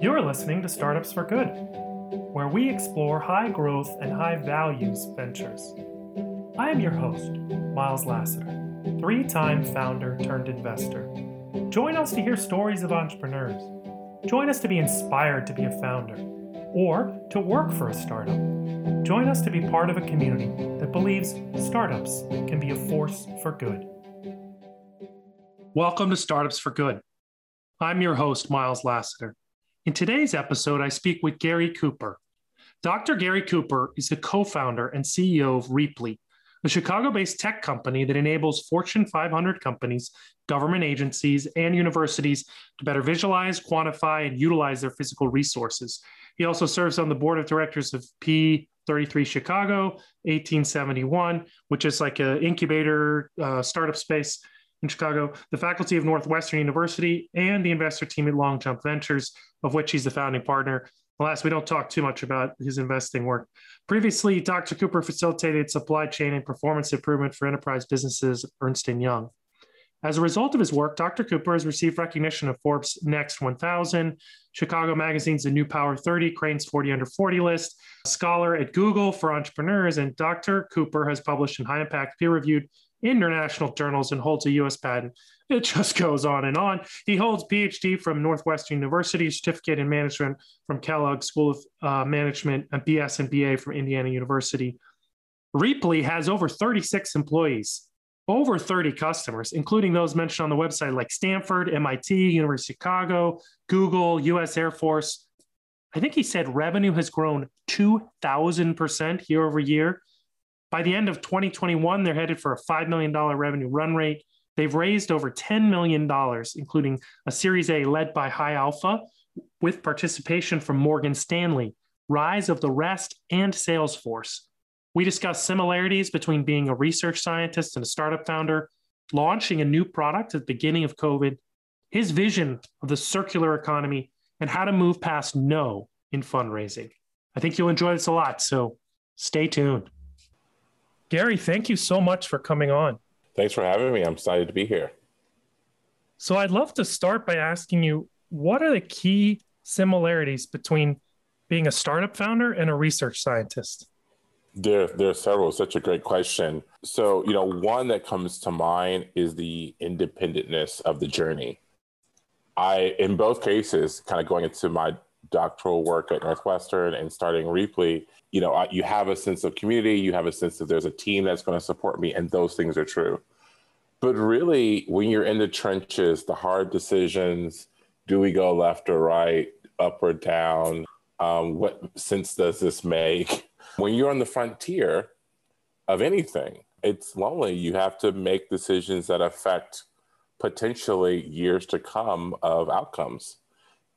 You're listening to Startups for Good, where we explore high growth and high values ventures. I am your host, Miles Lassiter, three time founder turned investor. Join us to hear stories of entrepreneurs. Join us to be inspired to be a founder or to work for a startup. Join us to be part of a community that believes startups can be a force for good. Welcome to Startups for Good. I'm your host, Miles Lassiter. In today's episode, I speak with Garry Cooper. Dr. Garry Cooper is the co founder and CEO of Rheaply, a Chicago based tech company that enables Fortune 500 companies, government agencies, and universities to better visualize, quantify, and utilize their physical resources. He also serves on the board of directors of P33 Chicago, 1871, which is like an incubator uh, startup space in Chicago, the faculty of Northwestern University, and the investor team at Long Jump Ventures, of which he's the founding partner. Alas, we don't talk too much about his investing work. Previously, Dr. Cooper facilitated supply chain and performance improvement for enterprise businesses Ernst & Young. As a result of his work, Dr. Cooper has received recognition of Forbes' Next 1000, Chicago Magazine's The New Power 30, Crain's 40 Under 40 list, scholar at Google for entrepreneurs, and Dr. Cooper has published in high impact peer reviewed international journals and holds a US patent. It just goes on and on. He holds PhD from Northwestern University, certificate in management from Kellogg School of uh, Management, a BS and BA from Indiana University. Rheaply has over 36 employees, over 30 customers, including those mentioned on the website like Stanford, MIT, University of Chicago, Google, US Air Force. I think he said revenue has grown 2,000% year over year by the end of 2021, they're headed for a $5 million revenue run rate. They've raised over $10 million, including a Series A led by High Alpha with participation from Morgan Stanley, Rise of the Rest, and Salesforce. We discuss similarities between being a research scientist and a startup founder, launching a new product at the beginning of COVID, his vision of the circular economy, and how to move past no in fundraising. I think you'll enjoy this a lot, so stay tuned. Garry, thank you so much for coming on. Thanks for having me. I'm excited to be here. So, I'd love to start by asking you what are the key similarities between being a startup founder and a research scientist? There, there are several. Such a great question. So, you know, one that comes to mind is the independentness of the journey. I, in both cases, kind of going into my doctoral work at Northwestern and starting Rheaply, you know, you have a sense of community, you have a sense that there's a team that's going to support me, and those things are true. But really, when you're in the trenches, the hard decisions do we go left or right, up or down? Um, what sense does this make? When you're on the frontier of anything, it's lonely. You have to make decisions that affect potentially years to come of outcomes.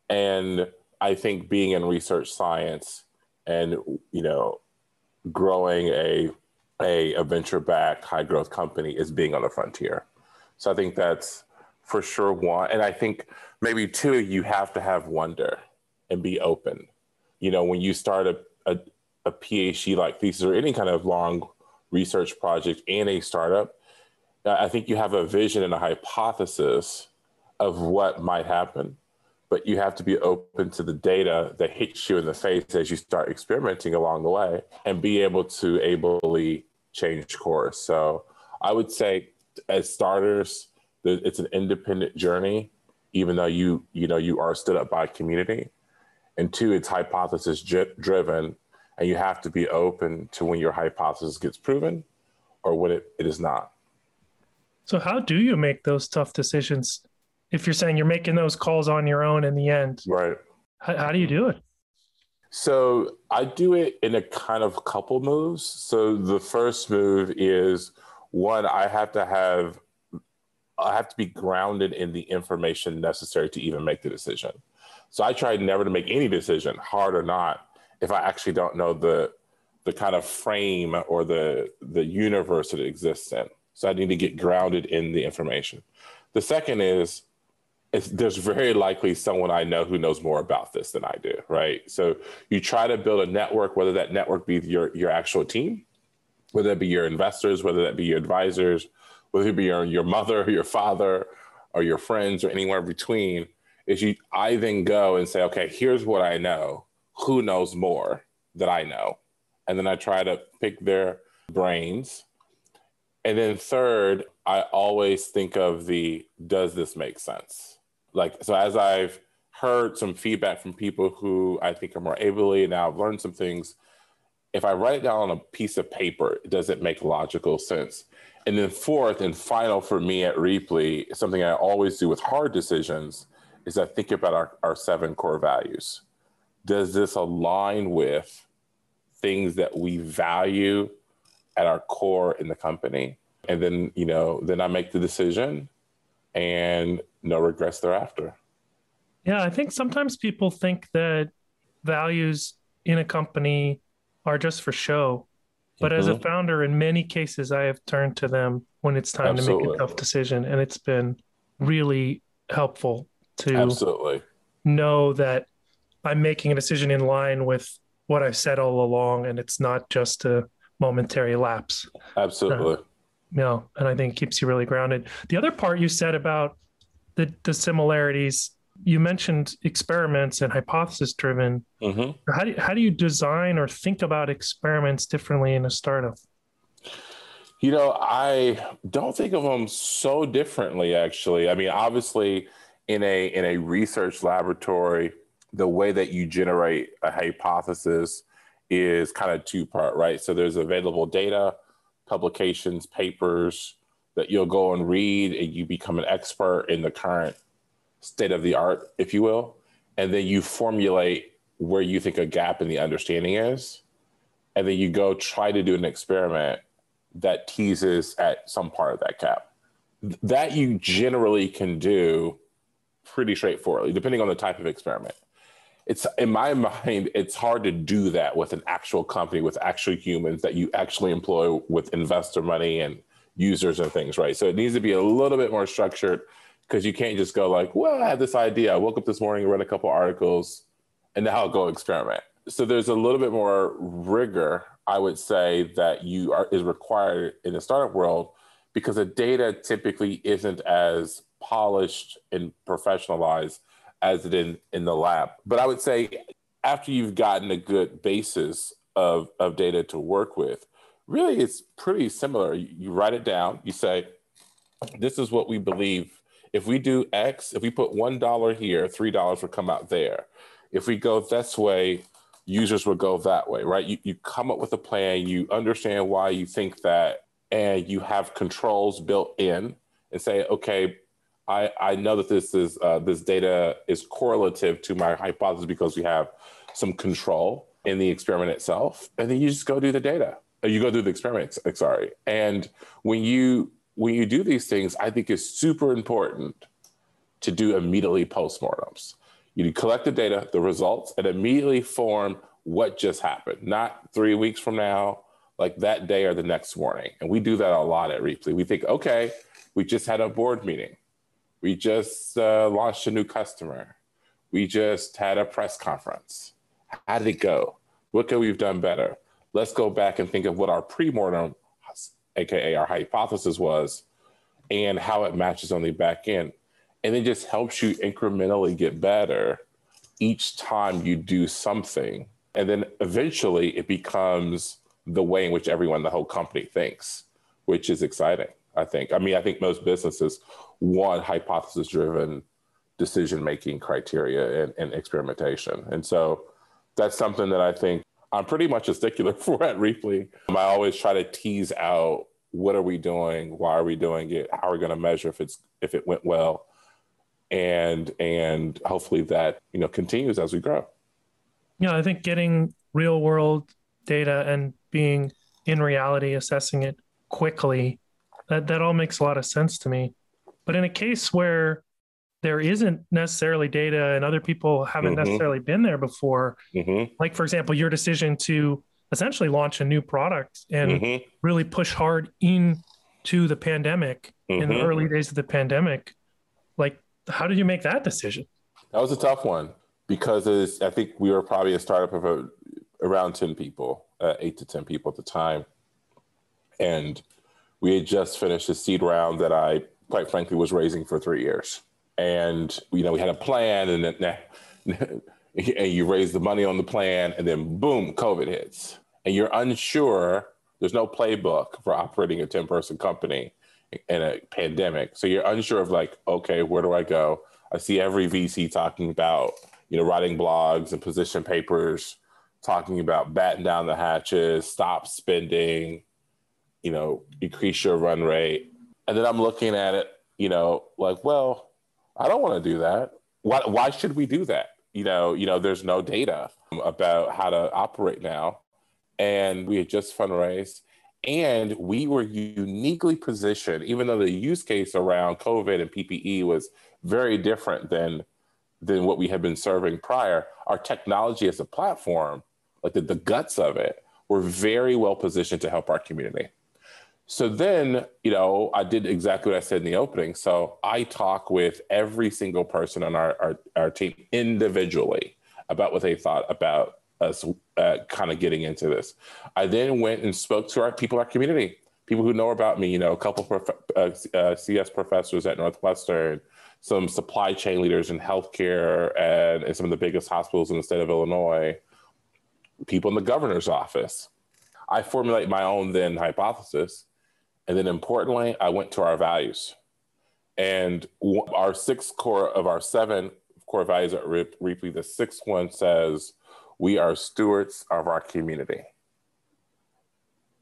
And I think being in research science, and you know growing a a, a venture backed high growth company is being on the frontier. So I think that's for sure one. And I think maybe two, you have to have wonder and be open. You know, when you start a, a, a PhD like thesis or any kind of long research project in a startup, I think you have a vision and a hypothesis of what might happen but you have to be open to the data that hits you in the face as you start experimenting along the way and be able to ably change course. So I would say as starters, it's an independent journey, even though you, you know, you are stood up by community. And two, it's hypothesis driven and you have to be open to when your hypothesis gets proven or when it, it is not. So how do you make those tough decisions if you're saying you're making those calls on your own in the end. Right. How, how do you do it? So i do it in a kind of couple moves. So the first move is one i have to have i have to be grounded in the information necessary to even make the decision. So i try never to make any decision hard or not if i actually don't know the the kind of frame or the the universe that it exists in. So i need to get grounded in the information. The second is there's very likely someone I know who knows more about this than I do, right? So you try to build a network, whether that network be your your actual team, whether that be your investors, whether that be your advisors, whether it be your, your mother your father or your friends or anywhere between, is you I then go and say, okay, here's what I know. Who knows more that I know? And then I try to pick their brains. And then third, I always think of the does this make sense? Like so as I've heard some feedback from people who I think are more ably and now I've learned some things. If I write it down on a piece of paper, it does it make logical sense? And then fourth and final for me at Rheaply, something I always do with hard decisions is I think about our, our seven core values. Does this align with things that we value at our core in the company? And then, you know, then I make the decision and no regrets thereafter. Yeah, I think sometimes people think that values in a company are just for show. But mm-hmm. as a mm-hmm. founder, in many cases, I have turned to them when it's time Absolutely. to make a tough decision. And it's been really helpful to Absolutely. know that I'm making a decision in line with what I've said all along, and it's not just a momentary lapse. Absolutely. Uh, you know, and I think keeps you really grounded. The other part you said about the, the similarities, you mentioned experiments and hypothesis driven. Mm-hmm. How, do you, how do you design or think about experiments differently in a startup? You know, I don't think of them so differently, actually. I mean, obviously, in a in a research laboratory, the way that you generate a hypothesis is kind of two part, right? So there's available data, publications, papers that you'll go and read, and you become an expert in the current state of the art, if you will, and then you formulate where you think a gap in the understanding is, and then you go try to do an experiment that teases at some part of that gap. That you generally can do pretty straightforwardly, depending on the type of experiment. It's in my mind, it's hard to do that with an actual company with actual humans that you actually employ with investor money and users and things, right? So it needs to be a little bit more structured because you can't just go like, well, I had this idea. I woke up this morning read a couple articles, and now I'll go experiment. So there's a little bit more rigor, I would say, that you are is required in the startup world because the data typically isn't as polished and professionalized as it in in the lab. But I would say after you've gotten a good basis of of data to work with, really it's pretty similar. You, you write it down. You say, "This is what we believe." If we do X, if we put one dollar here, three dollars will come out there. If we go this way, users will go that way, right? You, you come up with a plan, you understand why you think that, and you have controls built in and say, okay, I, I know that this is uh, this data is correlative to my hypothesis because we have some control in the experiment itself, and then you just go do the data. You go do the experiment. Sorry, and when you when you do these things, I think it's super important to do immediately postmortems. You collect the data, the results, and immediately form what just happened. Not three weeks from now, like that day or the next morning. And we do that a lot at Rheaply. We think, okay, we just had a board meeting we just uh, launched a new customer. We just had a press conference. How did it go? What could we've done better? Let's go back and think of what our pre-mortem, aka our hypothesis was, and how it matches on the back end. And it just helps you incrementally get better each time you do something. And then eventually it becomes the way in which everyone, the whole company thinks, which is exciting. I think. I mean, I think most businesses want hypothesis driven decision making criteria and, and, experimentation. And so that's something that I think I'm pretty much a stickler for at Rheaply. Um, I always try to tease out what are we doing, why are we doing it, how are we going to measure if it's if it went well, and and hopefully that you know continues as we grow. Yeah, I think getting real world data and being in reality, assessing it quickly that that all makes a lot of sense to me. But in a case where there isn't necessarily data and other people haven't mm-hmm. necessarily been there before, mm-hmm. like for example, your decision to essentially launch a new product and mm-hmm. really push hard into the pandemic in the mm-hmm. early days of the pandemic, like how did you make that decision? That was a tough one because I think we were probably a startup of a, around 10 people, uh, eight to 10 people at the time. And we had just finished a seed round that I, quite frankly, was raising for three years. And you know we had a plan, and then and you raise the money on the plan, and then boom, COVID hits, and you're unsure. There's no playbook for operating a 10 person company in a pandemic. So you're unsure of like, okay, where do I go? I see every VC talking about, you know, writing blogs and position papers, talking about batten down the hatches, stop spending, you know, increase your run rate. And then I'm looking at it, you know, like, well, I don't want to do that. Why, why should we do that? You know, you know, there's no data about how to operate now. And we had just fundraised and we were uniquely positioned, even though the use case around COVID and PPE was very different than than what we had been serving prior. Our technology as a platform, like the, the guts of it, were very well positioned to help our community. So then, you know, I did exactly what I said in the opening. So I talk with every single person on our, our, our team individually about what they thought about us uh, kind of getting into this. I then went and spoke to our people, our community, people who know about me, you know, a couple of uh, uh, CS professors at Northwestern, some supply chain leaders in healthcare and, and some of the biggest hospitals in the state of Illinois, people in the governor's office. I formulate my own then hypothesis and then importantly, I went to our values. And our six core of our seven core values at Rheaply, the sixth one says, we are stewards of our community.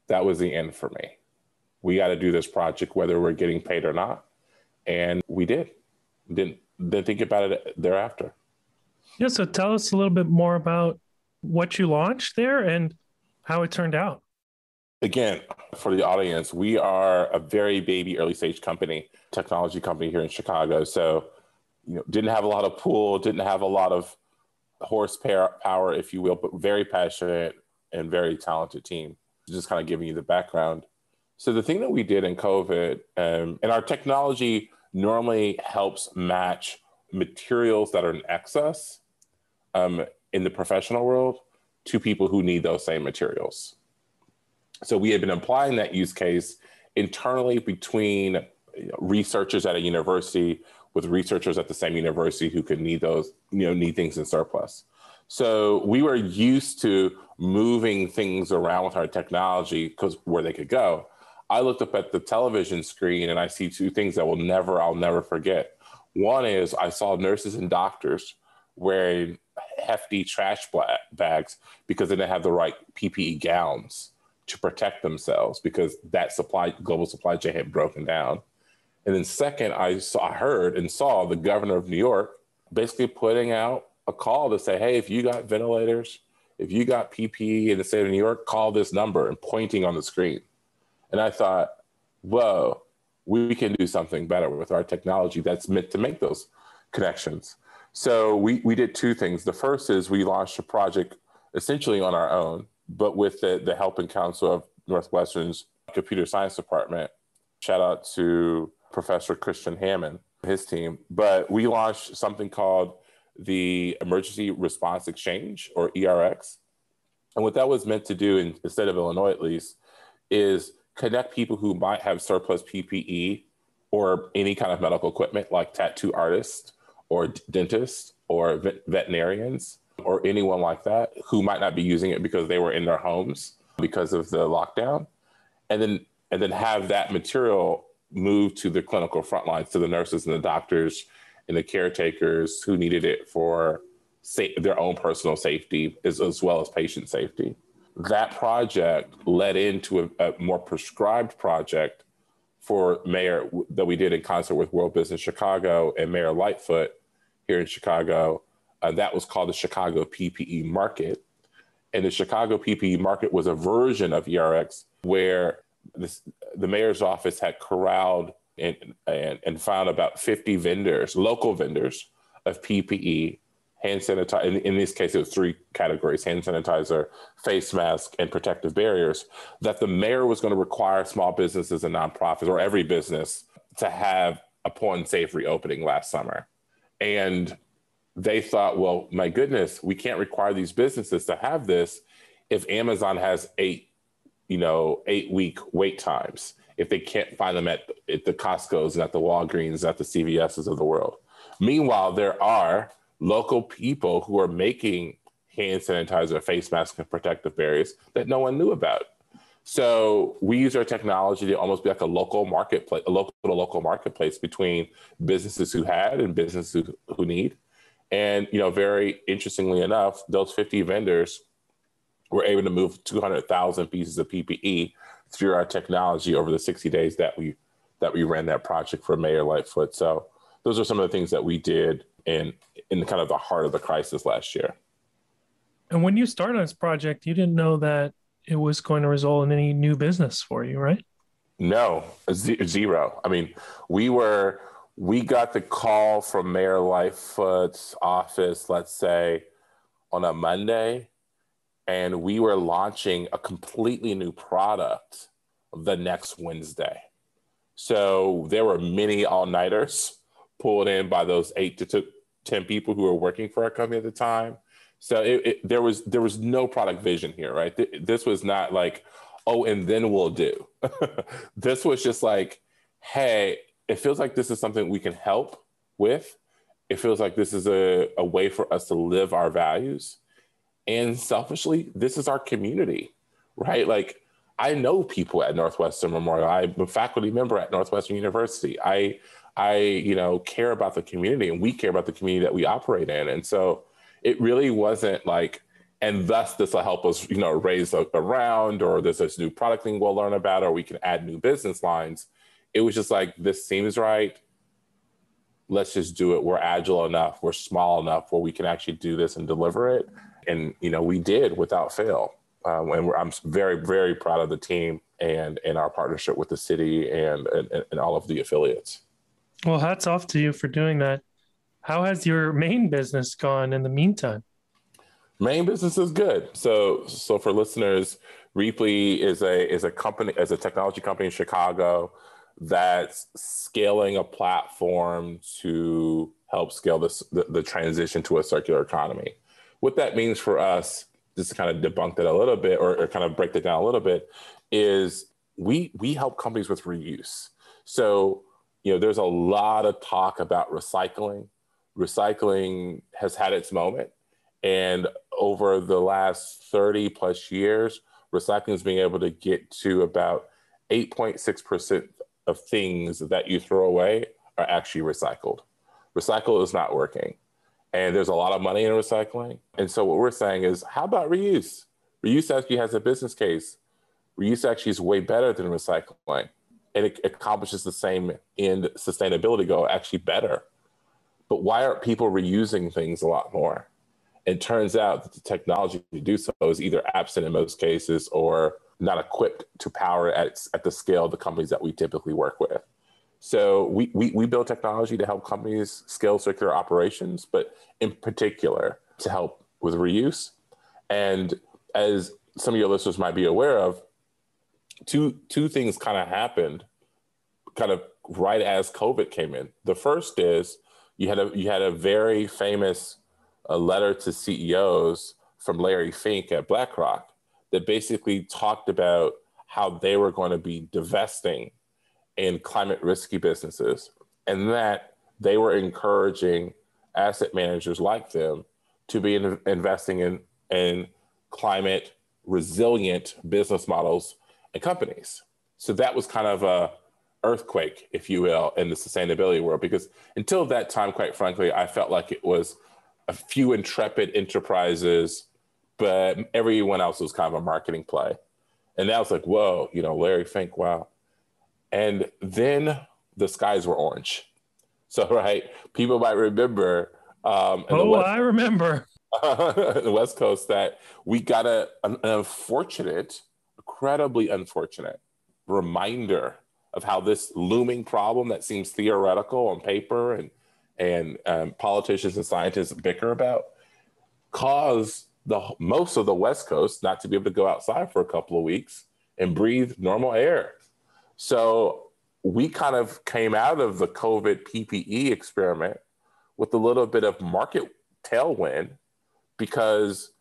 That was the end for me. We got to do this project whether we're getting paid or not. And we did. Didn't, didn't think about it thereafter. Yeah. So tell us a little bit more about what you launched there and how it turned out again, for the audience, we are a very baby early stage company, technology company here in Chicago. So, you know, didn't have a lot of pool, didn't have a lot of horsepower, if you will, but very passionate and very talented team. Just kind of giving you the background. So the thing that we did in COVID, um, and our technology normally helps match materials that are in excess um, in the professional world to people who need those same materials. So we had been applying that use case internally between researchers at a university with researchers at the same university who could need those, you know, need things in surplus. So we were used to moving things around with our technology because where they could go. I looked up at the television screen and I see two things that will never, I'll never forget. One is I saw nurses and doctors wearing hefty trash bags because they didn't have the right PPE gowns to protect themselves because that supply global supply chain had broken down. And then second, I saw, I heard and saw the governor of New York basically putting out a call to say, hey, if you got ventilators, if you got PPE in the state of New York, call this number and pointing on the screen. And I thought, whoa, we can do something better with our technology that's meant to make those connections. So we, we did two things. The first is we launched a project essentially on our own but with the, the help and counsel of Northwestern's computer science department. Shout out to Professor Kristian Hammond, his team. But we launched something called the Emergency Response Exchange, or ERX. And what that was meant to do, in state of Illinois at least, is connect people who might have surplus PPE or any kind of medical equipment, like tattoo artists or dentists or veterinarians, or anyone like that who might not be using it because they were in their homes because of the lockdown and then and then have that material move to the clinical front lines to the nurses and the doctors and the caretakers who needed it for sa- their own personal safety as, as well as patient safety. That project led into a, a more prescribed project for mayor that we did in concert with world business chicago and mayor lightfoot here in chicago uh, that was called the Chicago PPE market. And the Chicago PPE market was a version of ERX where this, the mayor's office had corralled and, and, and found about 50 vendors, local vendors of PPE, hand sanitizer. In, in this case, it was three categories hand sanitizer, face mask, and protective barriers that the mayor was going to require small businesses and nonprofits or every business to have upon safe reopening last summer. And they thought, well, my goodness, we can't require these businesses to have this if Amazon has eight, you know, eight week wait times. If they can't find them at, at the Costco's and at the Walgreens, at the CVS's of the world. Meanwhile, there are local people who are making hand sanitizer, face masks, and protective barriers that no one knew about. So we use our technology to almost be like a local marketplace, a local to local marketplace between businesses who had and businesses who, who need. And you know, very interestingly enough, those 50 vendors were able to move 200,000 pieces of PPE through our technology over the 60 days that we that we ran that project for Mayor Lightfoot. So those are some of the things that we did in in kind of the heart of the crisis last year. And when you started this project, you didn't know that it was going to result in any new business for you, right? No, zero. I mean, we were we got the call from Mayor Lightfoot's office, let's say, on a Monday, and we were launching a completely new product the next Wednesday. So there were many all nighters pulled in by those eight to 10 people who were working for our company at the time. So it, it, there was there was no product vision here, right? This was not like, oh, and then we'll do. this was just like, hey, it feels like this is something we can help with. It feels like this is a, a way for us to live our values. And selfishly, this is our community, right? Like I know people at Northwestern Memorial. I'm a faculty member at Northwestern University. I I, you know, care about the community and we care about the community that we operate in. And so it really wasn't like, and thus this will help us, you know, raise a, around or there's this new product thing we'll learn about or we can add new business lines. It was just like, this seems right. Let's just do it. We're agile enough. We're small enough where we can actually do this and deliver it. And, you know, we did without fail. Um, and I'm very, very proud of the team and, and our partnership with the city and, and, and all of the affiliates. Well, hats off to you for doing that. How has your main business gone in the meantime? Main business is good. So, so for listeners, Rheaply is a is a company as a technology company in Chicago that's scaling a platform to help scale this the, the transition to a circular economy. What that means for us, just to kind of debunk that a little bit or, or kind of break that down a little bit, is we we help companies with reuse. So you know, there's a lot of talk about recycling. Recycling has had its moment. And over the last 30 plus years, recycling is being able to get to about 8.6% of things that you throw away are actually recycled. Recycle is not working. And there's a lot of money in recycling. And so what we're saying is, how about reuse? Reuse actually has a business case. Reuse actually is way better than recycling and it accomplishes the same end sustainability goal actually better. But why aren't people reusing things a lot more? It turns out that the technology to do so is either absent in most cases or not equipped to power at, at the scale of the companies that we typically work with. So we, we, we build technology to help companies scale circular operations, but in particular to help with reuse. And as some of your listeners might be aware of, two two things kind of happened kind of right as covid came in the first is you had a you had a very famous a uh, letter to ceos from larry fink at blackrock that basically talked about how they were going to be divesting in climate risky businesses and that they were encouraging asset managers like them to be in, investing in in climate resilient business models and companies. So that was kind of a earthquake, if you will, in the sustainability world. Because until that time, quite frankly, I felt like it was a few intrepid enterprises, but everyone else was kind of a marketing play. And that was like, whoa, you know, Larry Fink, wow. And then the skies were orange. So, right, people might remember. Um, oh, West, I remember. the West Coast that we got a, an unfortunate incredibly unfortunate reminder of how this looming problem that seems theoretical on paper and and um, politicians and scientists bicker about caused the most of the West Coast not to be able to go outside for a couple of weeks and breathe normal air. So we kind of came out of the COVID PPE experiment with a little bit of market tailwind because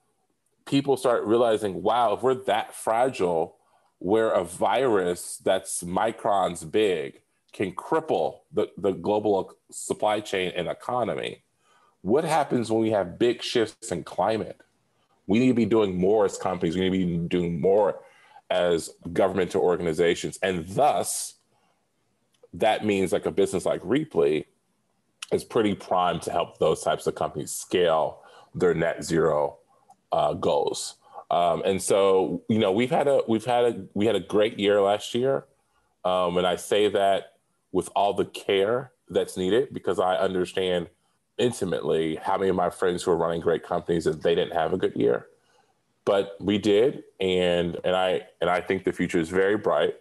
people start realizing, wow, if we're that fragile, where a virus that's microns big can cripple the, the global supply chain and economy, what happens when we have big shifts in climate? We need to be doing more as companies, we need to be doing more as governmental organizations. And thus, that means like a business like Rheaply is pretty primed to help those types of companies scale their net zero uh, goals. Um, and so, you know, we've had a we've had a we had a great year last year, um, and I say that with all the care that's needed because I understand intimately how many of my friends who are running great companies that they didn't have a good year, but we did, and and I and I think the future is very bright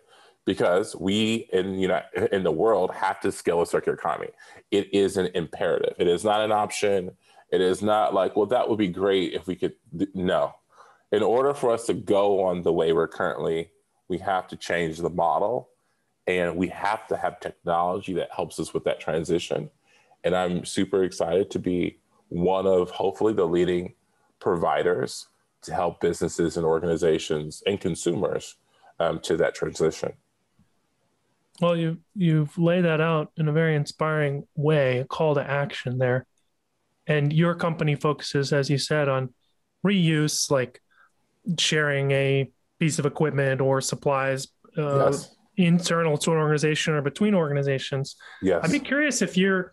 because we in you know in the world have to scale a circular economy. It is an imperative. It is not an option. It is not like well that would be great if we could. No, in order for us to go on the way we're currently, we have to change the model and we have to have technology that helps us with that transition. And I'm super excited to be one of hopefully the leading providers to help businesses and organizations and consumers um, to that transition. Well, you you've laid that out in a very inspiring way, a call to action there. And your company focuses, as you said, on reuse, like sharing a piece of equipment or supplies uh, yes. internal to an organization or between organizations. Yes. I'd be curious if you're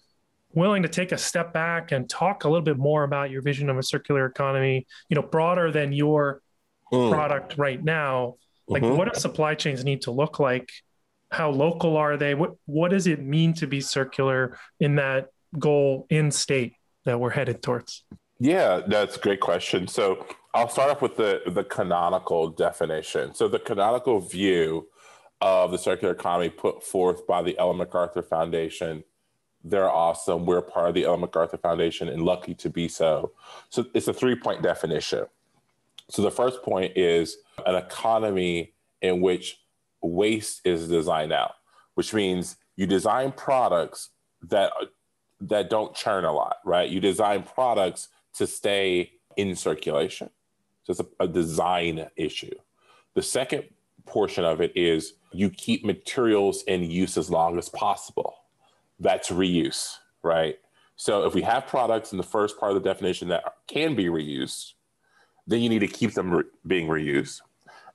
willing to take a step back and talk a little bit more about your vision of a circular economy, you know, broader than your mm. product right now. Like mm-hmm. what do supply chains need to look like? How local are they? What what does it mean to be circular in that goal in state that we're headed towards? Yeah, that's a great question. So I'll start off with the, the canonical definition. So the canonical view of the circular economy put forth by the Ellen MacArthur Foundation. They're awesome. We're part of the Ellen MacArthur Foundation and lucky to be so. So it's a three point definition. So the first point is an economy in which waste is designed out, which means you design products that that don't churn a lot, right? You design products to stay in circulation. So it's a, a design issue. The second portion of it is you keep materials in use as long as possible. That's reuse, right? So if we have products in the first part of the definition that can be reused, then you need to keep them re- being reused.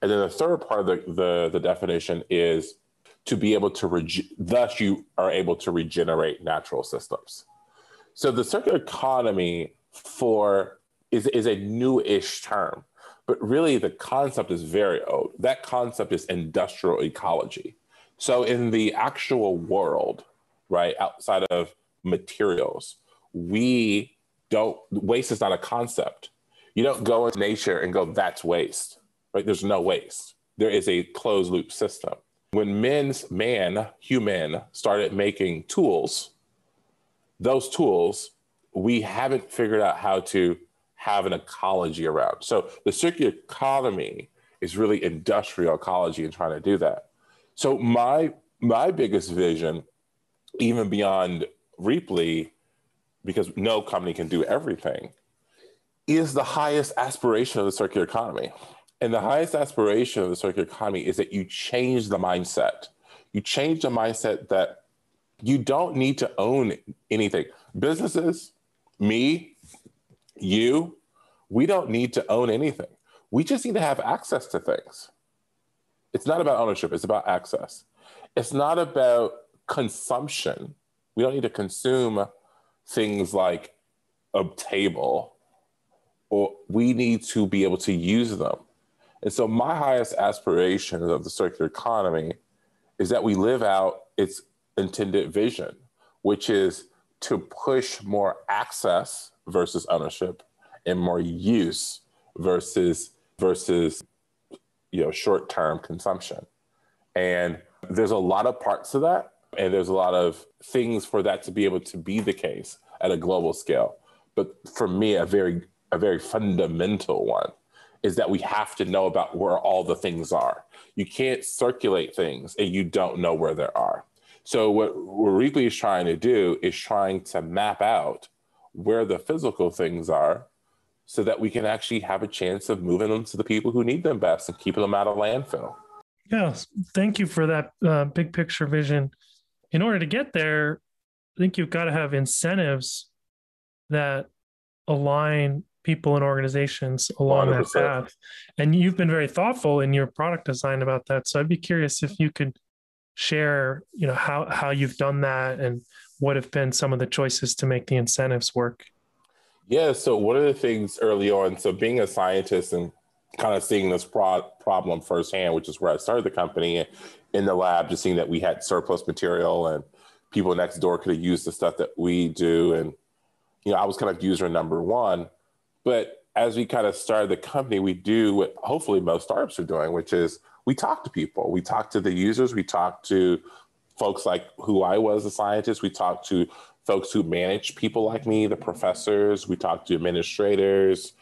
And then the third part of the, the, the definition is to be able to, rege- thus, you are able to regenerate natural systems. So the circular economy for is, is a new-ish term, but really the concept is very old. That concept is industrial ecology. So in the actual world, right, outside of materials, we don't waste is not a concept. You don't go into nature and go, that's waste. Right? There's no waste. There is a closed loop system. When men's man, human, started making tools, those tools we haven't figured out how to have an ecology around. So the circular economy is really industrial ecology and trying to do that. So my my biggest vision, even beyond Rheaply, because no company can do everything, is the highest aspiration of the circular economy. And the highest aspiration of the circular economy is that you change the mindset. You change the mindset that you don't need to own anything. Businesses, me, you, we don't need to own anything. We just need to have access to things. It's not about ownership, it's about access. It's not about consumption. We don't need to consume things like a table, or we need to be able to use them. And so, my highest aspiration of the circular economy is that we live out its intended vision, which is to push more access versus ownership and more use versus versus you know short-term consumption and there's a lot of parts to that and there's a lot of things for that to be able to be the case at a global scale but for me a very a very fundamental one is that we have to know about where all the things are you can't circulate things and you don't know where they are so what, Rheaply is trying to do is trying to map out where the physical things are so that we can actually have a chance of moving them to the people who need them best and keeping them out of landfill. Yeah, thank you for that uh, big picture vision. In order to get there, I think you've got to have incentives that align people and organizations along 100%. that path. And you've been very thoughtful in your product design about that. So I'd be curious if you could share, you know, how how you've done that and what have been some of the choices to make the incentives work. Yeah, so one of the things early on, so being a scientist and kind of seeing this pro- problem firsthand, which is where I started the company in the lab, just seeing that we had surplus material and people next door could have used the stuff that we do. And, you know, I was kind of user number one. But as we kind of started the company, we do what hopefully most startups are doing, which is we talk to people. We talk to the users. We talk to folks like who I was a scientist. We talk to folks who manage people like me, the professors. We talk to administrators.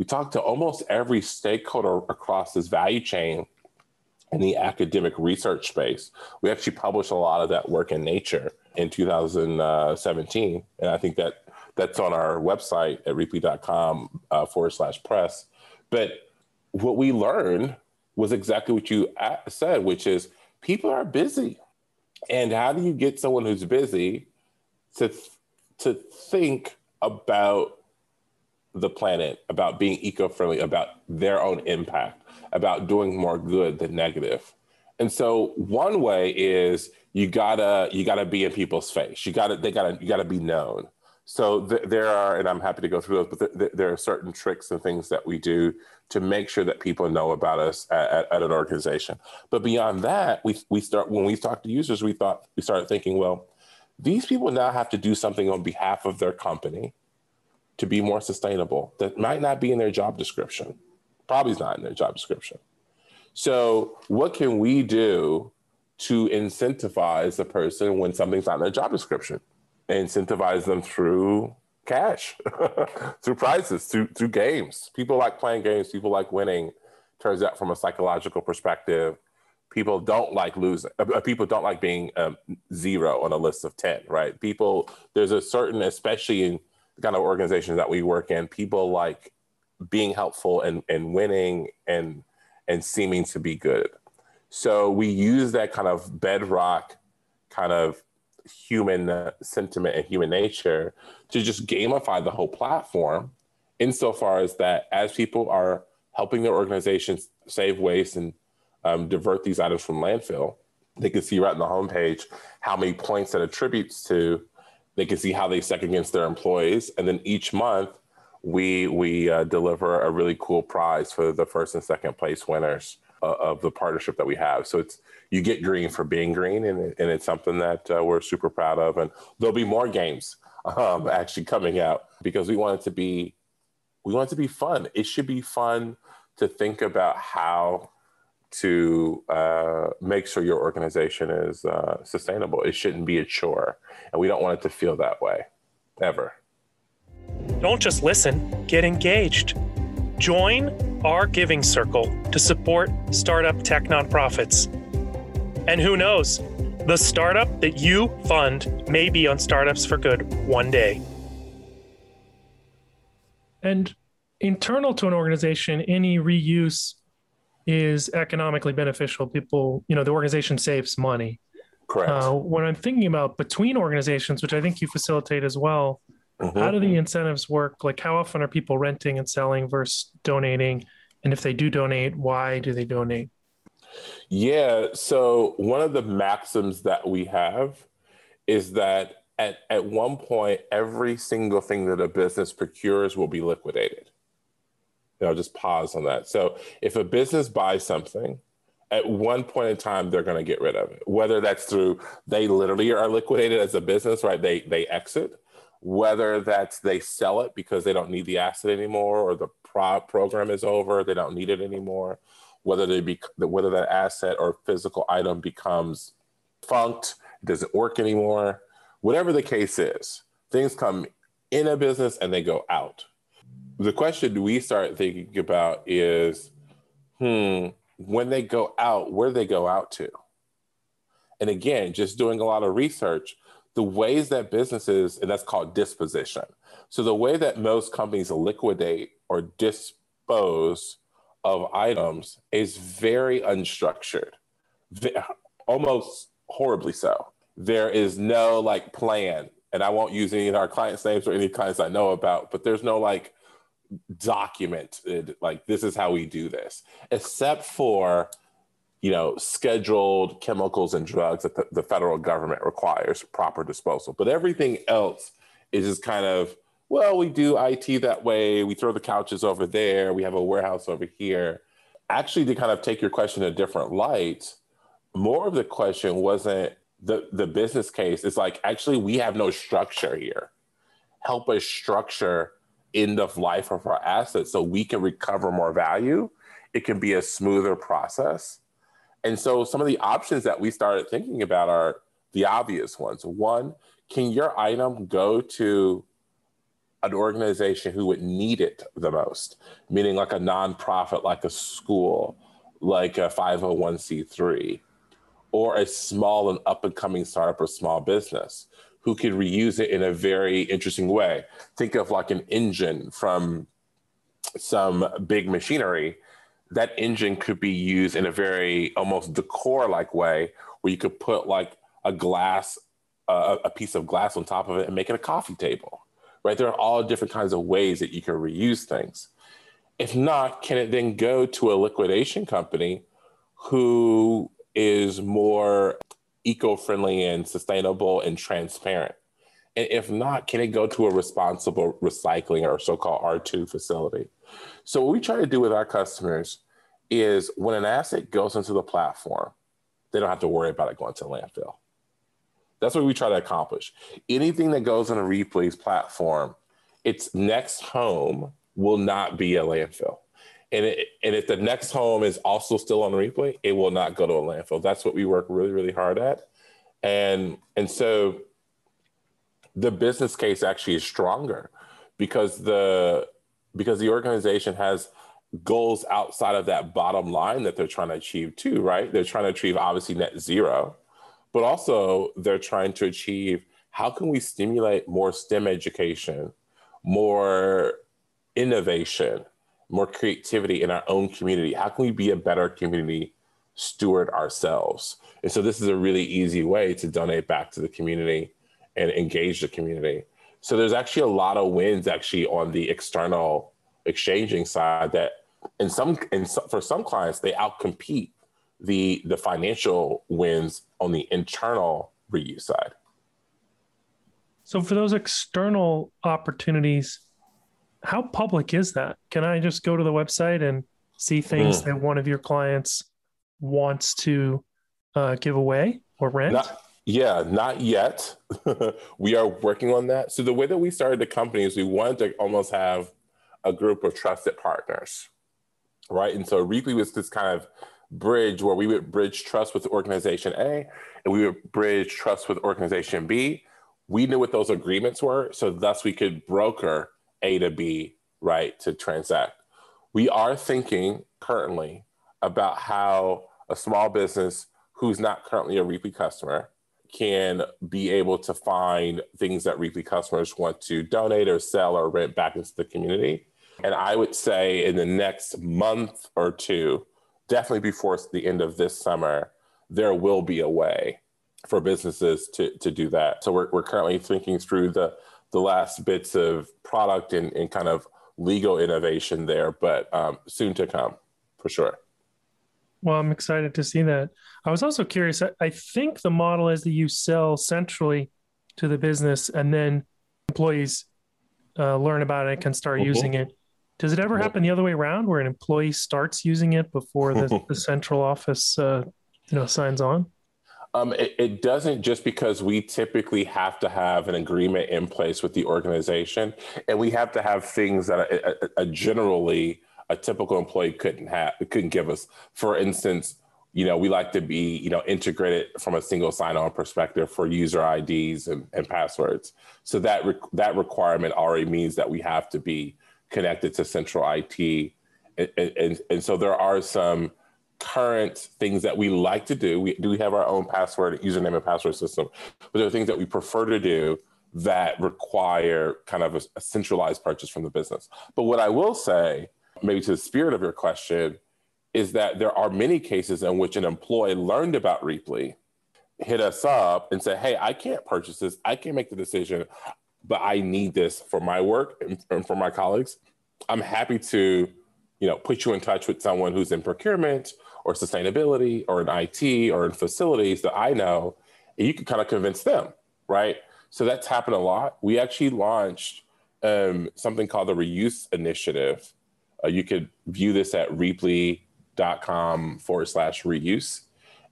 We talked to almost every stakeholder across this value chain in the academic research space. We actually published a lot of that work in Nature in 2017. And I think that that's on our website at rheaply.com uh, forward slash press. But what we learned was exactly what you said, which is people are busy. And how do you get someone who's busy to, to think about the planet, about being eco friendly, about their own impact, about doing more good than negative? And so one way is you gotta you gotta be in people's face. You gotta they gotta you gotta be known. So th- there are, and I'm happy to go through those, but th- th- there are certain tricks and things that we do to make sure that people know about us at, at, at, an organization. But beyond that, we we start when we talk to users, we thought we started thinking, well, these people now have to do something on behalf of their company to be more sustainable. That might not be in their job description. Probably is not in their job description. So what can we do to incentivize a person when something's not in their job description? incentivize them through cash, through prizes, through through games. People like playing games. People like winning. Turns out, from a psychological perspective, people don't like losing. Uh, uh, people don't like being um, zero on a list of ten. Right? People, there's a certain, especially in the kind of organizations that we work in, people like being helpful and and winning and and seeming to be good. So we use that kind of bedrock kind of human uh, sentiment and human nature to just gamify the whole platform insofar as that as people are helping their organizations save waste and um, divert these items from landfill they can see right on the homepage how many points that attributes to they can see how they stack against their employees and then each month we we uh, deliver a really cool prize for the first and second place winners uh, of the partnership that we have. So it's you get green for being green, and, and it's something that uh, we're super proud of. And there'll be more games um, actually coming out because we want it to be we want it to be fun. It should be fun to think about how to uh, make sure your organization is uh, sustainable. It shouldn't be a chore, and we don't want it to feel that way ever. Don't just listen, get engaged. Join our giving circle to support startup tech nonprofits. And who knows, the startup that you fund may be on Startups for Good one day. And internal to an organization, any reuse is economically beneficial. People, you know, the organization saves money. Correct. Uh, when I'm thinking about between organizations, which I think you facilitate as well, Mm-hmm. How do the incentives work? Like, how often are people renting and selling versus donating? And if they do donate, why do they donate? Yeah. So, one of the maxims that we have is that at, at one point, every single thing that a business procures will be liquidated. You know, just pause on that. So, if a business buys something, at one point in time they're going to get rid of it. Whether that's through they literally are liquidated as a business right? They they exit. Whether that's they sell it because they don't need the asset anymore or the pro- program is over, they don't need it anymore, whether they be whether that asset or physical item becomes funked, doesn't work anymore, whatever the case is, things come in a business and they go out. The question we start thinking about is, hmm, when they go out, where they go out to? And again, just doing a lot of research, the ways that businesses, and that's called disposition. So the way that most companies liquidate or dispose of items is very unstructured, almost horribly so. there is no like plan. And I won't use any of our clients' names or any clients I know about, but there's no like documented, like this is how we do this, except for you know, scheduled chemicals and drugs that the, the, federal government requires proper disposal. But everything else is just kind of, well, we do IT that way. We throw the couches over there. We have a warehouse over here. Actually, to kind of take your question in a different light, more of the question wasn't the, the business case. It's like, actually, we have no structure here. Help us structure end of life of our assets so we can recover more value. It can be a smoother process and so some of the options that we started thinking about are the obvious ones. One, can your item go to an organization who would need it the most, meaning like a nonprofit, like a school, like a 501c3, or a small and up and coming startup or small business who could reuse it in a very interesting way? Think of like an engine from some big machinery. That engine could be used in a very almost decor like way where you could put like a glass uh, a piece of glass on top of it and make it a coffee table right? There are all different kinds of ways that you can reuse things. If not can it then go to a liquidation company who is more eco-friendly and sustainable and transparent and if not can it go to a responsible recycling or so-called r2 facility so what we try to do with our customers is when an asset goes into the platform, they don't have to worry about it going to landfill. That's what we try to accomplish. Anything that goes on a Rheaply's platform, its next home will not be a landfill. And, it, and if the next home is also still on Rheaply, it will not go to a landfill. That's what we work really, really hard at. And, and so the business case actually is stronger because the because the organization has goals outside of that bottom line that they're trying to achieve too, right? They're trying to achieve obviously net zero, but also they're trying to achieve how can we stimulate more STEM education, more innovation, more creativity in our own community? How can we be a better community steward ourselves? And so this is a really easy way to donate back to the community and engage the community. So there's actually a lot of wins actually on the external exchanging side that in some in some, for some clients they outcompete the the financial wins on the internal reuse side. So for those external opportunities, how public is that? Can I just go to the website and see things mm. that one of your clients wants to uh, give away or rent? Not, yeah, not yet. we are working on that. So the way that we started the company is we wanted to almost have a group of trusted partners, right? And so Rheaply was this kind of bridge where we would bridge trust with organization A and we would bridge trust with organization B. We knew what those agreements were, so thus we could broker A to B, right, to transact. We are thinking currently about how a small business who's not currently a Rheaply customer can be able to find things that Rheaply customers want to donate or sell or rent back into the community. And I would say in the next month or two, definitely before the end of this summer, there will be a way for businesses to, to do that. So we're, we're currently thinking through the, the last bits of product and, and kind of legal innovation there, but um, soon to come for sure. Well, I'm excited to see that. I was also curious. I, I think the model is that you sell centrally to the business and then employees uh, learn about it and can start mm-hmm. using it. Does it ever happen the other way around, where an employee starts using it before the, the central office, uh, you know, signs on? Um, it, it, doesn't just because we typically have to have an agreement in place with the organization, and we have to have things that a, a, a generally a typical employee couldn't have, couldn't give us. For instance, you know, we like to be, you know, integrated from a single sign-on perspective for user IDs and, and passwords. So that re- that requirement already means that we have to be connected to central IT. And, and, and so there are some current things that we like to do. We do we have our own password, username and password system, but there are things that we prefer to do that require kind of a, a centralized purchase from the business. But what I will say, maybe to the spirit of your question, is that there are many cases in which an employee learned about Rheaply, hit us up and said, hey, I can't purchase this. I can't make the decision, but I need this for my work and for my colleagues. I'm happy to, you know, put you in touch with someone who's in procurement or sustainability or in IT or in facilities that I know, and you can kind of convince them, right? So that's happened a lot. We actually launched um, something called the Reuse Initiative. Uh, you could view this at rheaply.com forward slash reuse.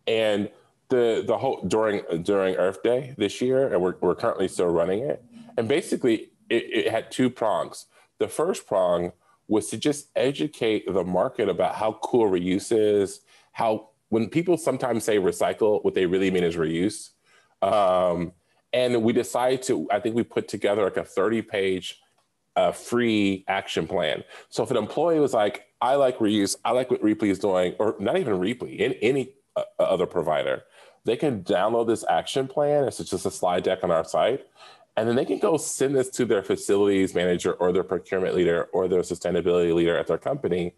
And the the whole during during Earth Day this year, and we're, we're currently still running it. And basically, it, it had two prongs. The first prong was to just educate the market about how cool reuse is, how when people sometimes say recycle, what they really mean is reuse. Um, and we decided to, I think we put together like a 30 page uh, free action plan. So if an employee was like, I like reuse, I like what Rheaply is doing, or not even Rheaply, in any uh, other provider, they can download this action plan. It's just a slide deck on our site. And then they can go send this to their facilities manager or their procurement leader or their sustainability leader at their company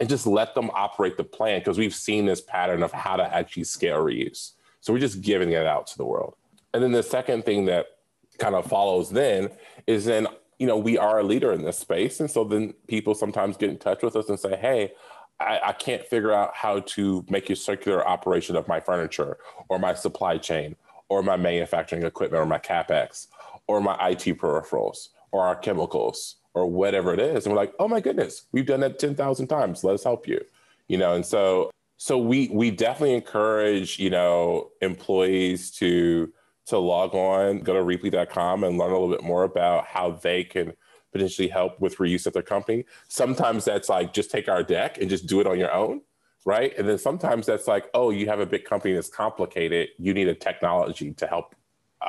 and just let them operate the plan because we've seen this pattern of how to actually scale reuse. So we're just giving it out to the world. And then the second thing that kind of follows then is then, you know, we are a leader in this space. And so then people sometimes get in touch with us and say, hey, I, I can't figure out how to make a circular operation of my furniture or my supply chain or my manufacturing equipment or my capex or my IT peripherals or our chemicals or whatever it is. And we're like, oh my goodness, we've done that 10,000 times. Let us help you. You know, and so so we we definitely encourage, you know, employees to to log on, go to rheaply.com and learn a little bit more about how they can potentially help with reuse at their company. Sometimes that's like just take our deck and just do it on your own, right? And then sometimes that's like, oh, you have a big company that's complicated. You need a technology to help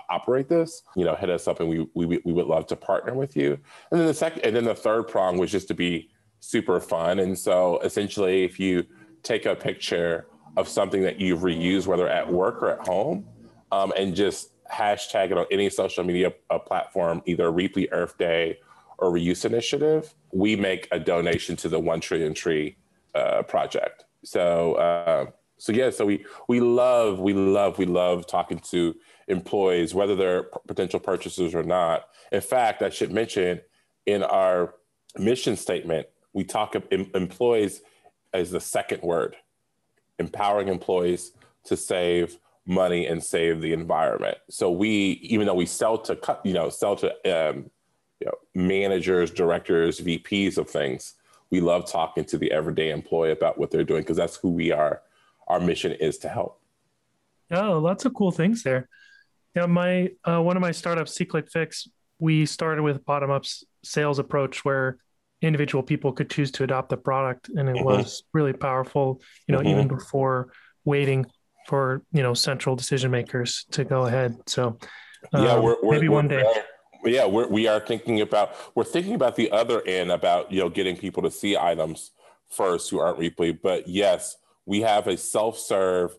operate this. You know, hit us up and we we we would love to partner with you. And then the second, and then the third prong was just to be super fun. And so essentially, if you take a picture of something that you've reused, whether at work or at home, um, and just hashtag it on any social media uh, platform, either Rheaply Earth Day or reuse initiative, we make a donation to the One Trillion Tree uh, project. So, uh, so yeah, so we we love, we love, we love talking to employees, whether they're potential purchasers or not. In fact, I should mention in our mission statement, we talk of em- employees as the second word, empowering employees to save money and save the environment. So we, even though we sell to, you know, sell to um, you know, managers, directors, VPs of things. We love talking to the everyday employee about what they're doing because that's who we are. Our mission is to help. Oh, lots of cool things there. Yeah, my uh, one of my startups, SeeClickFix, we started with bottom up sales approach where individual people could choose to adopt the product, and it mm-hmm. was really powerful. You know, mm-hmm. even before waiting for you know central decision makers to go ahead. So um, yeah, we're, we're, maybe we're, one day yeah, we're, we are thinking about we're thinking about the other end about you know getting people to see items first who aren't Rheaply. But yes, we have a self-serve,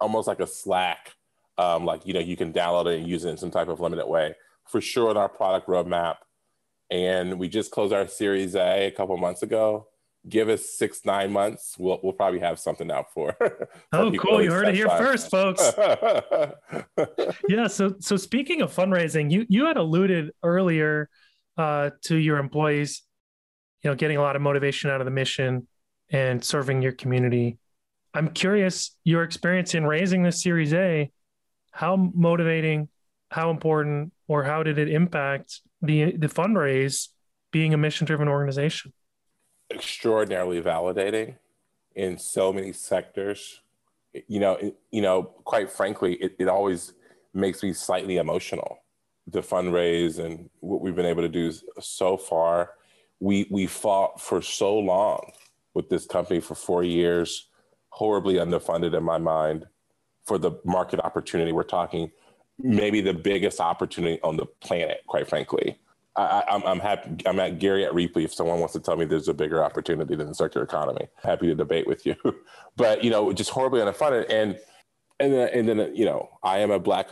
almost like a Slack, um, like you know you can download it and use it in some type of limited way. For sure in our product roadmap. And we just closed our Series A a couple months ago. Give us six nine months we'll, we'll probably have something out for, for oh cool. you heard it here first folks. Yeah so so speaking of fundraising you you had alluded earlier uh, to your employees you know getting a lot of motivation out of the mission and serving your community. I'm curious your experience in raising this series a how motivating how important or how did it impact the the fundraise being a mission driven organization extraordinarily validating in so many sectors. You know, it, you know, quite frankly, it, it always makes me slightly emotional. The fundraise and what we've been able to do so far. We we fought for so long with this company for four years, horribly underfunded in my mind, for the market opportunity. We're talking maybe the biggest opportunity on the planet, quite frankly. I, am I'm, I'm happy. I'm at Garry at Rheaply. If someone wants to tell me there's a bigger opportunity than the circular economy, happy to debate with you. but you know, just horribly unfunded. And and then, and then you know, I am a black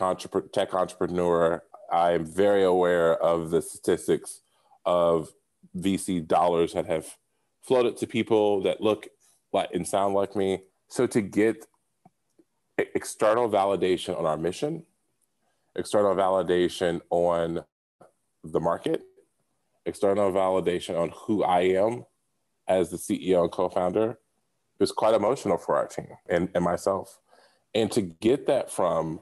tech entrepreneur. I am very aware of the statistics of VC dollars that have floated to people that look like and sound like me. So to get external validation on our mission, external validation on the market, external validation on who I am as the CEO and co-founder. Was quite emotional for our team and, and myself. And to get that from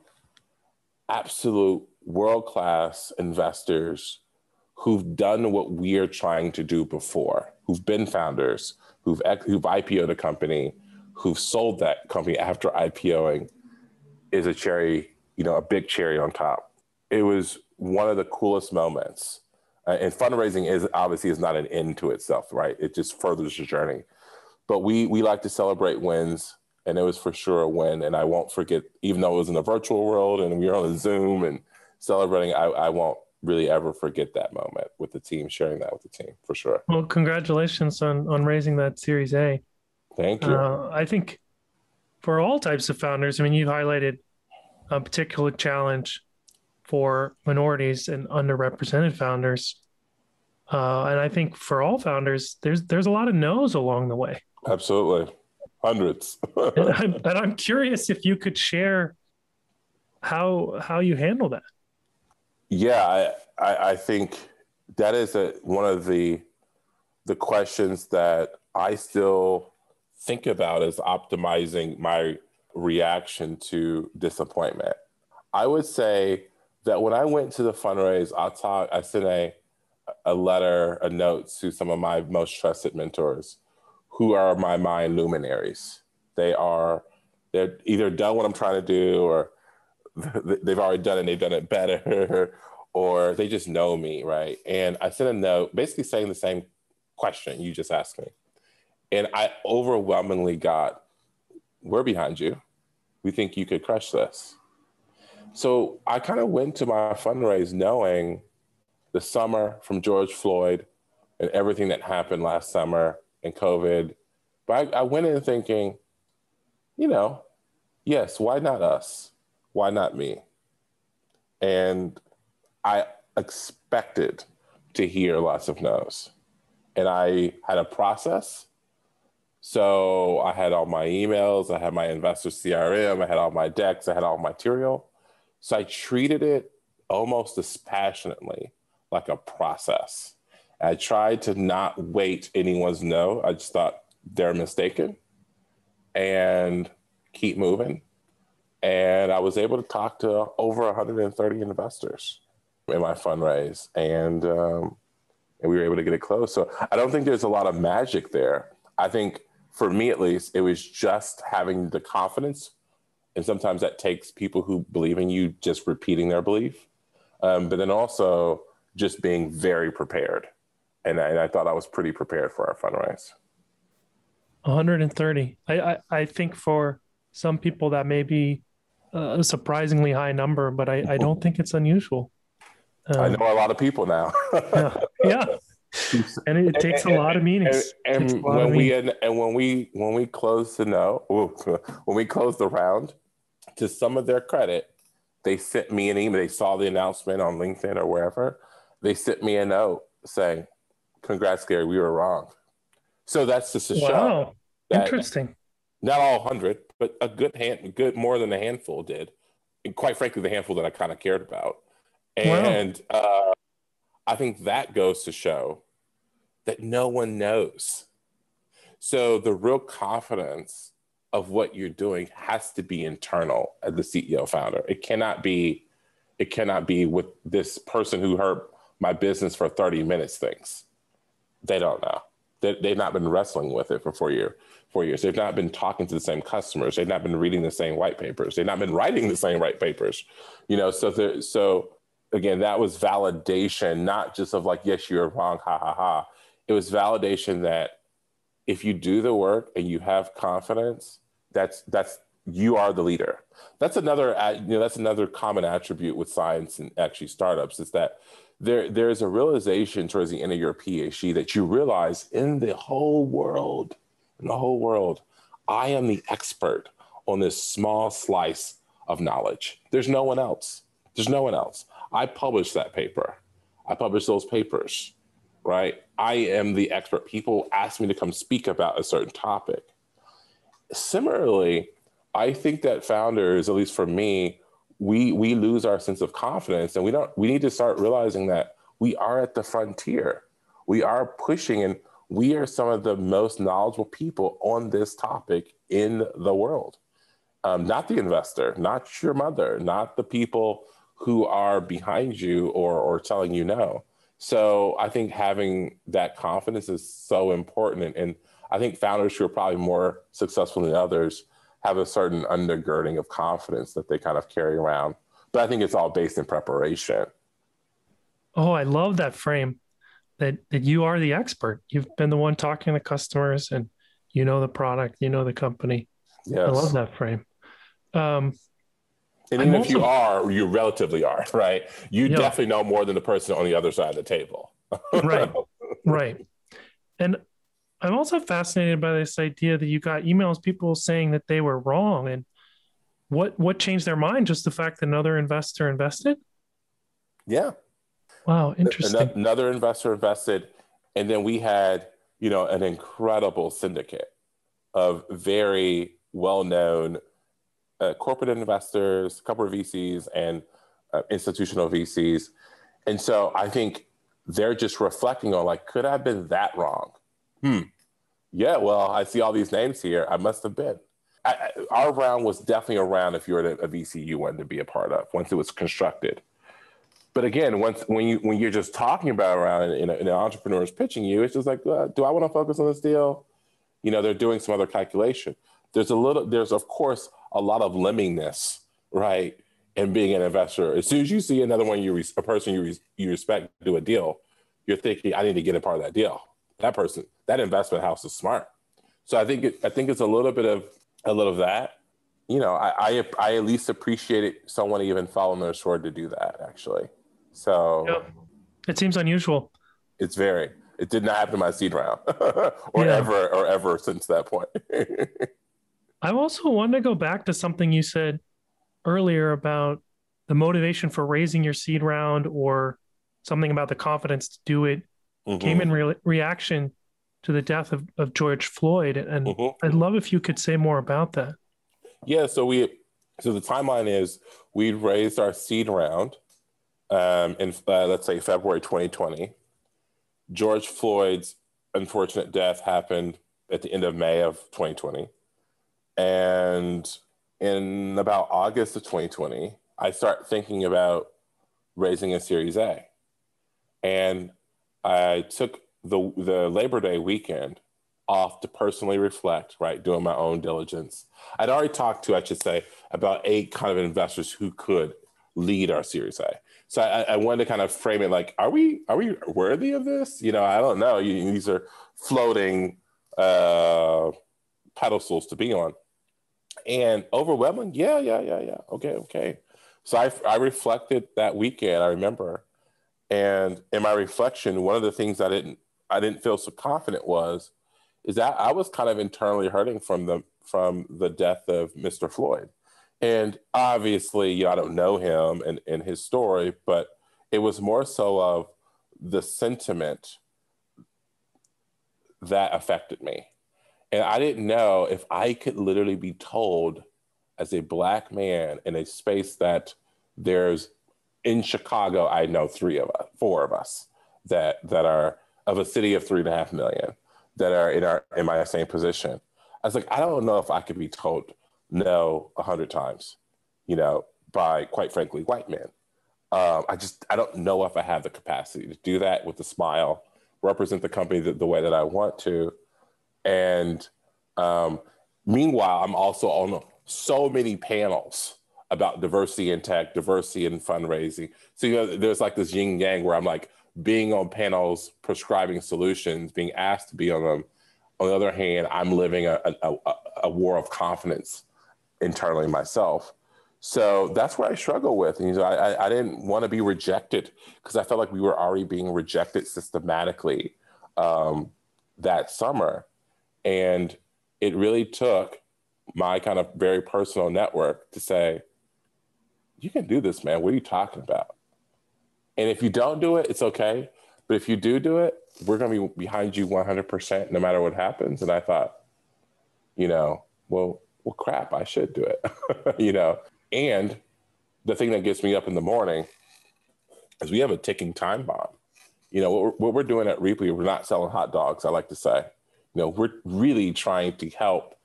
absolute world-class investors who've done what we are trying to do before, who've been founders, who've, who've IPO'd a company, who've sold that company after IPOing is a cherry, you know, a big cherry on top. It was one of the coolest moments. Uh, and fundraising is obviously is not an end to itself, right? It just furthers the journey. But we we like to celebrate wins, and it was for sure a win. And I won't forget, even though it was in a virtual world and we were on Zoom and celebrating, I, I won't really ever forget that moment with the team, sharing that with the team for sure. Well, congratulations on on raising that Series A. Thank you. Uh, I think for all types of founders, I mean, you highlighted a particular challenge for minorities and underrepresented founders. Uh, and I think for all founders, there's there's a lot of no's along the way. Absolutely, hundreds. and, I'm, and I'm curious if you could share how how you handle that. Yeah, I, I, I think that is a, one of the the questions that I still think about is optimizing my reaction to disappointment. I would say that when I went to the fundraise, I talk, I sent a a letter, a note to some of my most trusted mentors, who are my mind luminaries. They are they're either done what I'm trying to do, or they've already done it and they've done it better, or they just know me, right? And I sent a note basically saying the same question you just asked me. And I overwhelmingly got, We're behind you. We think you could crush this. So I kind of went to my fundraise knowing the summer from George Floyd and everything that happened last summer and COVID. But I, I went in thinking, you know, yes, why not us? Why not me? And I expected to hear lots of no's. And I had a process. So I had all my emails, I had my investor CRM, I had all my decks, I had all my material. So I treated it almost dispassionately like a process. I tried to not wait anyone's no. I just thought they're mistaken and keep moving. And I was able to talk to over 130 investors in my fundraise, and um, and we were able to get it closed. So I don't think there's a lot of magic there. I think for me at least, it was just having the confidence, and sometimes that takes people who believe in you just repeating their belief, um, but then also just being very prepared, and I, and I thought I was pretty prepared for our fundraise. 130. I, I, I think for some people that may be a surprisingly high number, but I, I don't think it's unusual. Um, I know a lot of people now. yeah, yeah, and it, it takes and, a lot of meetings. And, and when we and, and, when we when we close the no, when we close the round, to some of their credit, they sent me an email. They saw the announcement on LinkedIn or wherever. They sent me a note saying, "Congrats, Garry. We were wrong." So that's just a wow. show. Interesting. Not all hundred, but a good hand, good more than a handful did. And quite frankly, the handful that I kind of cared about. And wow. uh, I think that goes to show that no one knows. So the real confidence of what you're doing has to be internal as the CEO founder. It cannot be, it cannot be with this person who heard my business for 30 minutes thinks. They don't know. They, they've not been wrestling with it for four years four years. They've not been talking to the same customers. They've not been reading the same white papers. They've not been writing the same white papers. You know, so there, so again, that was validation, not just of like, yes, you're wrong, ha ha ha. It was validation that if you do the work and you have confidence, that's that's you are the leader. That's another uh, you know that's another common attribute with science and actually startups is that there there is a realization towards the end of your PhD that you realize in the whole world, in the whole world, I am the expert on this small slice of knowledge. There's no one else. There's no one else. I published that paper. I published those papers, right? I am the expert. People ask me to come speak about a certain topic. Similarly, I think that founders, at least for me, we we lose our sense of confidence and we don't we need to start realizing that we are at the frontier. We are pushing and we are some of the most knowledgeable people on this topic in the world. Um, not the investor, not your mother, not the people who are behind you or, or telling you no. So I think having that confidence is so important. And, and I think founders who are probably more successful than others have a certain undergirding of confidence that they kind of carry around. But I think it's all based in preparation. Oh, I love that frame that that you are the expert. You've been the one talking to customers and you know the product, you know the company. Yes. I love that frame. Um, and even I'm if also, you are, you relatively are, right? You yeah. definitely know more than the person on the other side of the table. right. Right. And I'm also fascinated by this idea that you got emails people saying that they were wrong and what what changed their mind just the fact that another investor invested? Yeah. Wow, interesting. Another investor invested and then we had, you know, an incredible syndicate of very well-known uh, corporate investors, a couple of VCs, and uh, institutional VCs. And so I think they're just reflecting on like, could I have been that wrong? Hmm. Yeah, well, I see all these names here. I must have been. I, our round was definitely a round if you're a, a VC you wanted to be a part of once it was constructed. But again, once when you when you're just talking about around and, an entrepreneur is pitching you, it's just like, uh, do I want to focus on this deal? You know, they're doing some other calculation. There's a little. There's of course a lot of lemmingness, right? And being an investor, as soon as you see another one, you a person you you respect do a deal, you're thinking, I need to get a part of that deal. That person, that investment house is smart. So I think it, I think it's a little bit of a little of that. You know, I, I, I at least appreciated someone even following their sword to do that. Actually, so it seems unusual. It's very. It did not happen in my seed round, or yeah. ever, or ever since that point. I also want to go back to something you said earlier about the motivation for raising your seed round or something about the confidence to do it mm-hmm. came in re- reaction to the death of, of George Floyd. And mm-hmm. I'd love if you could say more about that. Yeah. So we, so the timeline is we raised our seed round um, in, uh, let's say, February 2020. George Floyd's unfortunate death happened at the end of May of 2020. And in about August of 2020, I start thinking about raising a Series A. And I took the, the Labor Day weekend off to personally reflect, right, doing my own diligence. I'd already talked to, I should say, about eight kind of investors who could lead our Series A. So I, I wanted to kind of frame it like, are we are we worthy of this? You know, I don't know. You, these are floating uh, pedestals to be on and overwhelming. Yeah, yeah, yeah, yeah. Okay, okay. So I, I reflected that weekend. I remember, and in my reflection, one of the things I didn't I didn't feel so confident was is that I was kind of internally hurting from the from the death of Mr. Floyd. And obviously, you know, I don't know him and, and his story, but it was more so of the sentiment that affected me. And I didn't know if I could literally be told as a black man in a space that there's in Chicago, I know three of us, four of us that that are of a city of three and a half million that are in our in my same position. I was like, I don't know if I could be told no a hundred times, you know, by quite frankly white men. Um, I just I don't know if I have the capacity to do that with a smile, represent the company the, the way that I want to, and um, meanwhile, I'm also on so many panels about diversity in tech, diversity in fundraising. So you know, there's like this yin yang where I'm like being on panels, prescribing solutions, being asked to be on them. On the other hand, I'm living a, a, a war of confidence internally myself. So that's what I struggle with. And you know, I, I didn't want to be rejected because I felt like we were already being rejected systematically um, that summer. And it really took my kind of very personal network to say, you can do this, man. What are you talking about? And if you don't do it, it's okay. But if you do do it, we're going to be behind you 100% no matter what happens. And I thought, you know, well, well, crap, I should do it, you know. And the thing that gets me up in the morning is we have a ticking time bomb. You know, what we're, what we're doing at Rheaply, we're not selling hot dogs, I like to say. You know, we're really trying to help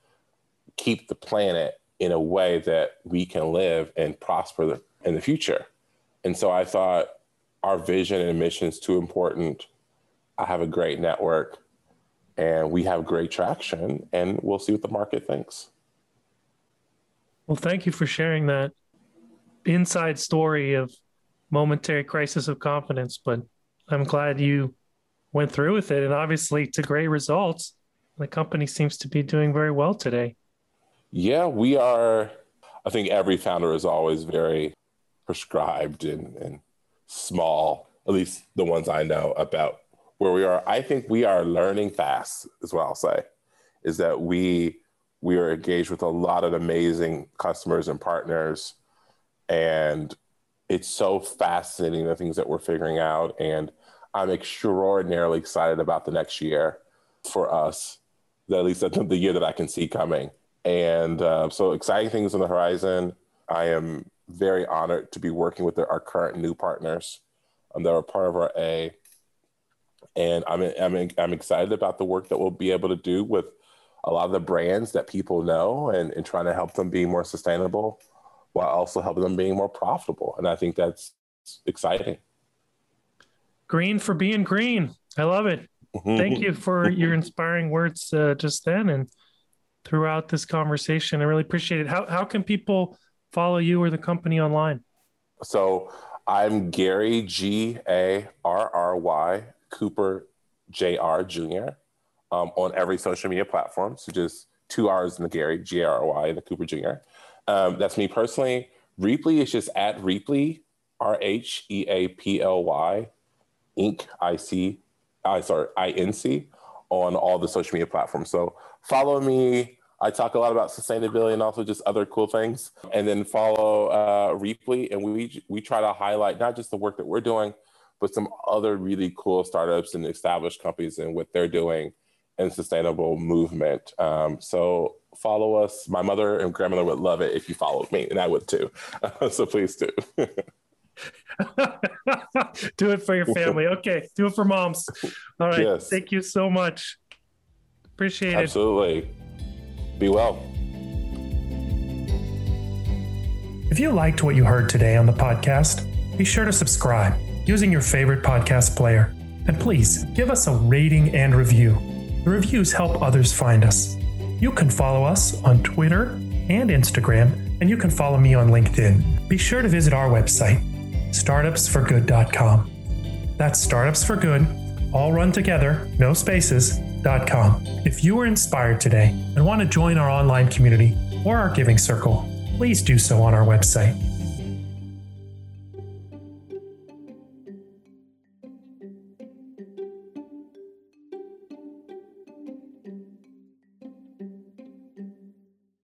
keep the planet in a way that we can live and prosper in the future. And so I thought our vision and mission is too important. I have a great network and we have great traction and we'll see what the market thinks. Well, thank you for sharing that inside story of momentary crisis of confidence, but I'm glad you went through with it and obviously to great results. The company seems to be doing very well today. Yeah, we are. I think every founder is always very prescribed and, and small, at least the ones I know about where we are. I think we are learning fast, is what I'll say, is that we we are engaged with a lot of amazing customers and partners. And it's so fascinating the things that we're figuring out. And I'm extraordinarily excited about the next year for us, at least that's the year that I can see coming. And uh, so exciting things on the horizon. I am very honored to be working with our current new partners um, that are part of our A. And I'm, I'm, I'm excited about the work that we'll be able to do with a lot of the brands that people know and, and trying to help them be more sustainable while also helping them being more profitable. And I think that's exciting. Green for being green. I love it. Thank you for your inspiring words uh, just then and throughout this conversation. I really appreciate it. How, how can people follow you or the company online? So I'm Garry G A R R Y Cooper J R Jr. Um, on every social media platform. So just two R's in the Garry G A R Y and the Cooper Jr. Um, that's me personally. Rheaply is just at Rheaply R H E A P L Y Inc. I C I sorry I N C on all the social media platforms. So follow me I talk a lot about sustainability and also just other cool things. And then follow uh, Rheaply, and we we try to highlight not just the work that we're doing, but some other really cool startups and established companies and what they're doing in sustainable movement. Um, so follow us. My mother and grandmother would love it if you followed me, and I would too. so please do. do it for your family. Okay, do it for moms. All right. Yes. Thank you so much. Appreciate it. Absolutely. Be well. If you liked what you heard today on the podcast, be sure to subscribe using your favorite podcast player. And please give us a rating and review. The reviews help others find us. You can follow us on Twitter and Instagram, and you can follow me on LinkedIn. Be sure to visit our website, startupsforgood.com. That's startupsforgood, all run together, no spaces if you were inspired today and want to join our online community or our giving circle, please do so on our website